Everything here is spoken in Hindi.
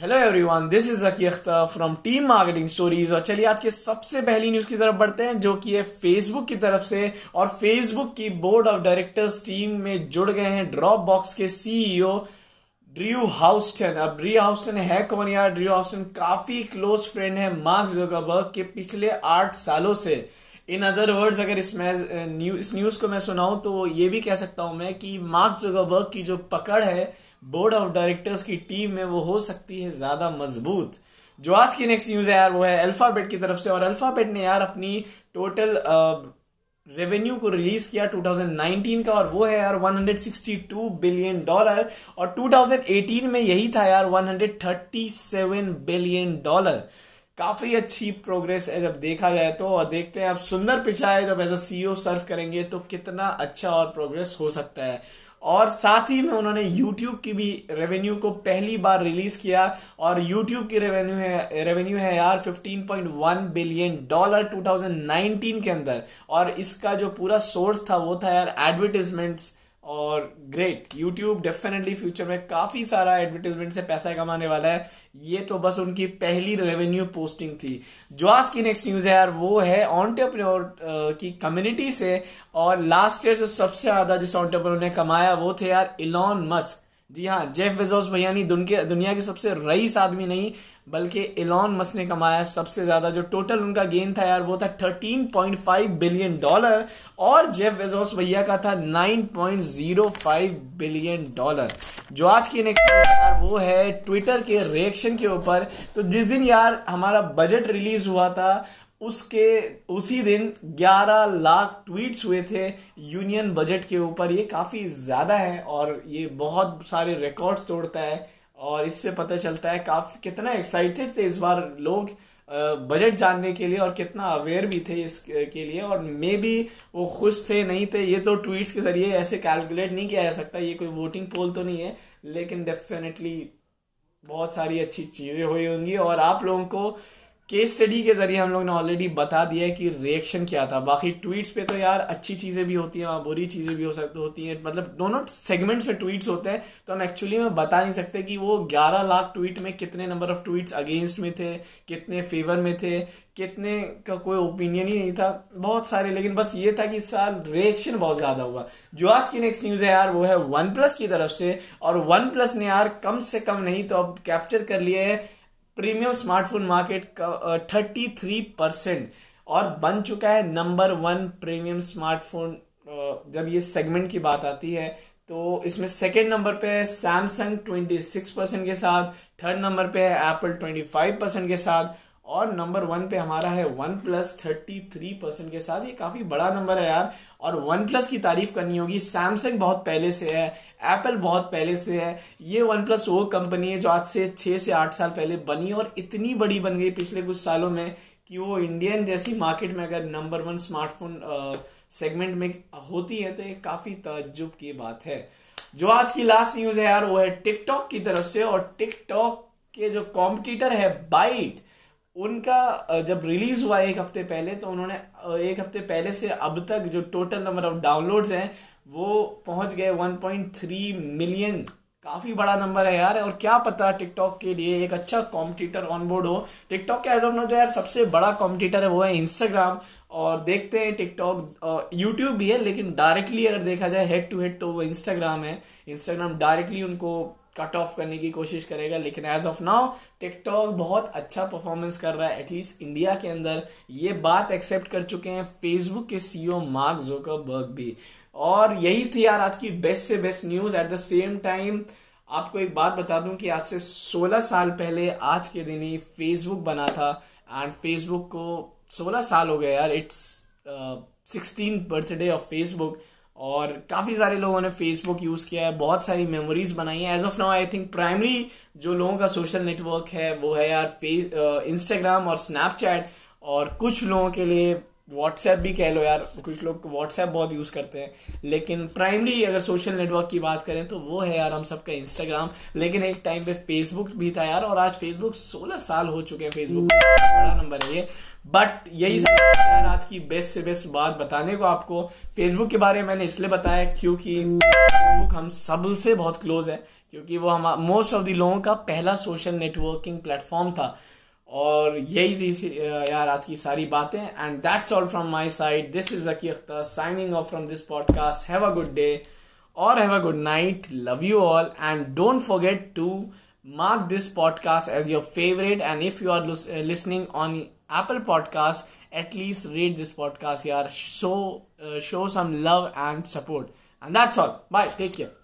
Hello everyone this is Zaki Akhtar from team marketing stories और चलिए आज के सबसे पहली न्यूज़ की तरफ़ बढ़ते हैं जो कि है फेसबुक की तरफ़ से और फेसबुक की बोर्ड ऑफ़ डायरेक्टर्स टीम में जुड़ गए हैं ड्रॉप बॉक्स के सीईओ ड्रू हाउस्टन अब ड्रू हाउस्टन है कौन यार? ड्रू हाउस्टन काफ़ी क्लोज फ्रेंड है मार्क जोकरबर्ग के पिछले आठ सालों से। इन अदर वर्ड्स अगर इस न्यू, इस न्यूज़ को मैं सुनाऊं तो ये भी कह सकता हूँ मैं कि मार्क जोकरबर्ग की जो पकड़ है बोर्ड ऑफ़ डायरेक्टर्स की टीम में वो हो सकती है ज़्यादा मज़बूत। जो आज की नेक्स्ट न्यूज़ है यार, वो है अल्फ़ाबेट की तरफ़ से। और अल्फ़ाबेट ने यार अपनी टोटल रेवेन्यू को रिलीज़ किया 2019 का और वो है यार 162 बिलियन डॉलर और 2018 में यही था यार 137 बिलियन डॉलर काफ़ी अच्छी प्रोग्रेस है जब देखा जाए तो। और देखते हैं, अब सुंदर पिछाए जब एज अ सीईओ सर्व करेंगे तो कितना अच्छा और प्रोग्रेस हो सकता है। और साथ ही में उन्होंने यूट्यूब की भी रेवेन्यू को पहली बार रिलीज़ किया और यूट्यूब की रेवेन्यू है रेवेन्यू है यार 15.1 बिलियन डॉलर 2019 के अंदर। और इसका जो पूरा सोर्स था, वो था यार एडवर्टीजमेंट्स और ग्रेट यूट्यूब डेफिनेटली फ्यूचर में काफ़ी सारा एडवर्टीजमेंट से पैसा कमाने वाला है। ये तो बस उनकी पहली रेवेन्यू पोस्टिंग थी। जो आज की नेक्स्ट न्यूज़ है यार, वो है ऑन्टरप्रनोर की कम्युनिटी से और लास्ट ईयर जो सबसे ज़्यादा जिस ऑन्टरप्रनोर ने कमाया, वो थे यार इलॉन मस्क जी हाँ जेफ बेजोस भैया नहीं दुनिया दुनिया के सबसे रईस आदमी नहीं, बल्कि एलॉन मस ने कमाया सबसे ज़्यादा। जो टोटल उनका गेन था यार, वो था 13.5 बिलियन डॉलर और जेफ बेजोस भैया का था 9.05 बिलियन डॉलर जो आज की नेक्स्ट यार, वो है ट्विटर के रिएक्शन के ऊपर। तो जिस दिन यार, हमारा बजट रिलीज़ हुआ था उसके, उसी दिन 11 लाख ट्वीट्स हुए थे यूनियन बजट के ऊपर। ये काफ़ी ज़्यादा है और ये बहुत सारे रिकॉर्ड्स तोड़ता है और इससे पता चलता है काफ़ी, कितना एक्साइटेड थे इस बार लोग बजट जानने के लिए और कितना अवेयर भी थे इस के लिए और मे भी वो खुश थे, नहीं थे। ये तो ट्वीट्स के ज़रिए ऐसे कैलकुलेट नहीं किया जा सकता। ये कोई वोटिंग पोल तो नहीं है, लेकिन डेफिनेटली बहुत सारी अच्छी चीज़ें हुई होंगी और आप लोगों को केस स्टडी के ज़रिए हम लोग ने ऑलरेडी बता दिया है कि रिएक्शन क्या था। बाकी ट्वीट्स पे तो यार अच्छी चीज़ें भी होती हैं और बुरी चीज़ें भी हो सकती होती हैं। मतलब दोनों सेगमेंट्स में ट्वीट्स होते हैं तो हम एक्चुअली में बता नहीं सकते कि वो 11 लाख ट्वीट में कितने नंबर ऑफ़ ट्वीट्स अगेंस्ट में थे, कितने फेवर में थे, कितने का कोई ओपिनियन ही नहीं था। बहुत सारे, लेकिन बस ये था कि इस साल रिएक्शन बहुत ज़्यादा हुआ। जो आज की नेक्स्ट न्यूज़ है यार, वो है वन प्लस की तरफ़ से, और वन प्लस ने यार कम से कम नहीं तो अब कैप्चर कर लिया है प्रीमियम स्मार्टफ़ोन मार्केट का थर्टी थ्री परसेंट और बन चुका है नंबर वन प्रीमियम स्मार्टफ़ोन जब ये सेगमेंट की बात आती है तो इसमें सेकेंड नंबर पे है सैमसंग ट्वेंटी सिक्स परसेंट के साथ थर्ड नंबर पे है एप्पल ट्वेंटी फाइव परसेंट के साथ और नंबर वन पे हमारा है one plus thirty three percent के साथ। ये काफ़ी बड़ा नंबर है यार। और वन प्लस की तारीफ़ करनी होगी। सैमसंग बहुत पहले से है। एप्पल बहुत पहले से है। ये वन प्लस वो कंपनी है जो आज से छः से आठ साल पहले बनी और इतनी बड़ी बन गई पिछले कुछ सालों में कि वो इंडियन जैसी मार्केट में अगर नंबर वन स्मार्टफ़ोन सेगमेंट में होती है तो ये काफ़ी तजुब की बात है। जो आज की लास्ट न्यूज़ है यार, वो है टिकटॉक की तरफ़ से। और टिकटॉक के जो कॉम्पिटिटर है बाइट उनका जब रिलीज़ हुआ एक हफ़्ते पहले तो उन्होंने एक हफ़्ते पहले से अब तक जो टोटल नंबर ऑफ़ डाउनलोड्स हैं, वो पहुँच गए 1.3 मिलियन काफ़ी बड़ा नंबर है यार, और क्या पता टिकटॉक के लिए एक अच्छा कॉम्पिटिटर ऑन बोर्ड हो। टिकटॉक के एज ऑफ़ नो जो यार सबसे बड़ा कॉम्पिटिटर है वो है इंस्टाग्राम और देखते हैं टिकटॉक यूट्यूब भी है, लेकिन डायरेक्टली अगर देखा जाए हेड टू हेड तो वो इंस्टाग्राम है। इंस्टाग्राम डायरेक्टली उनको कट ऑफ़ करने की कोशिश करेगा, लेकिन एज ऑफ़ नाउ टिकटॉक बहुत अच्छा परफॉर्मेंस कर रहा है एटलीस्ट इंडिया के अंदर। ये बात एक्सेप्ट कर चुके हैं फेसबुक के सीईओ मार्क जोकरबर्ग भी। और यही थी यार आज की बेस्ट से best news at the same time आपको एक बात बता दूँ कि आज से 16 साल पहले आज के दिन ही फेसबुक बना था। एंड फेसबुक को 16 साल हो गए यार it's sixteen birthday of Facebook और काफ़ी सारे लोगों ने फेसबुक यूज़ किया है, बहुत सारी मेमोरीज बनाई है। As of now I think primary जो लोगों का सोशल नेटवर्क है, वो है यार फेस इंस्टाग्राम और स्नैपचैट और कुछ लोगों के लिए व्हाट्सएप भी कह लो यार, कुछ लोग व्हाट्सएप बहुत यूज़ करते हैं, लेकिन प्राइमरी अगर सोशल नेटवर्क की बात करें तो वो है यार हम सबका इंस्टाग्राम लेकिन एक टाइम पे फेसबुक भी था यार, और आज फेसबुक 16 साल हो चुके हैं फेसबुक बड़ा नंबर है ये। बट यही सब आज की बेस्ट से बेस्ट बात बताने को आपको। फेसबुक के बारे में मैंने इसलिए बताया क्योंकि फेसबुक हम सबसे बहुत क्लोज है, क्योंकि वो हम मोस्ट ऑफ़ द लोगों का पहला सोशल नेटवर्किंग प्लेटफॉर्म था। और यही थी यार आज की सारी बातें। And that's all from my side this is Aki Akhtar signing off from this podcast have a good day और have a good night love you all and don't forget to mark this podcast as your favourite and if you are listening on Apple podcast at least read this podcast यार show show some love and support and that's all bye take care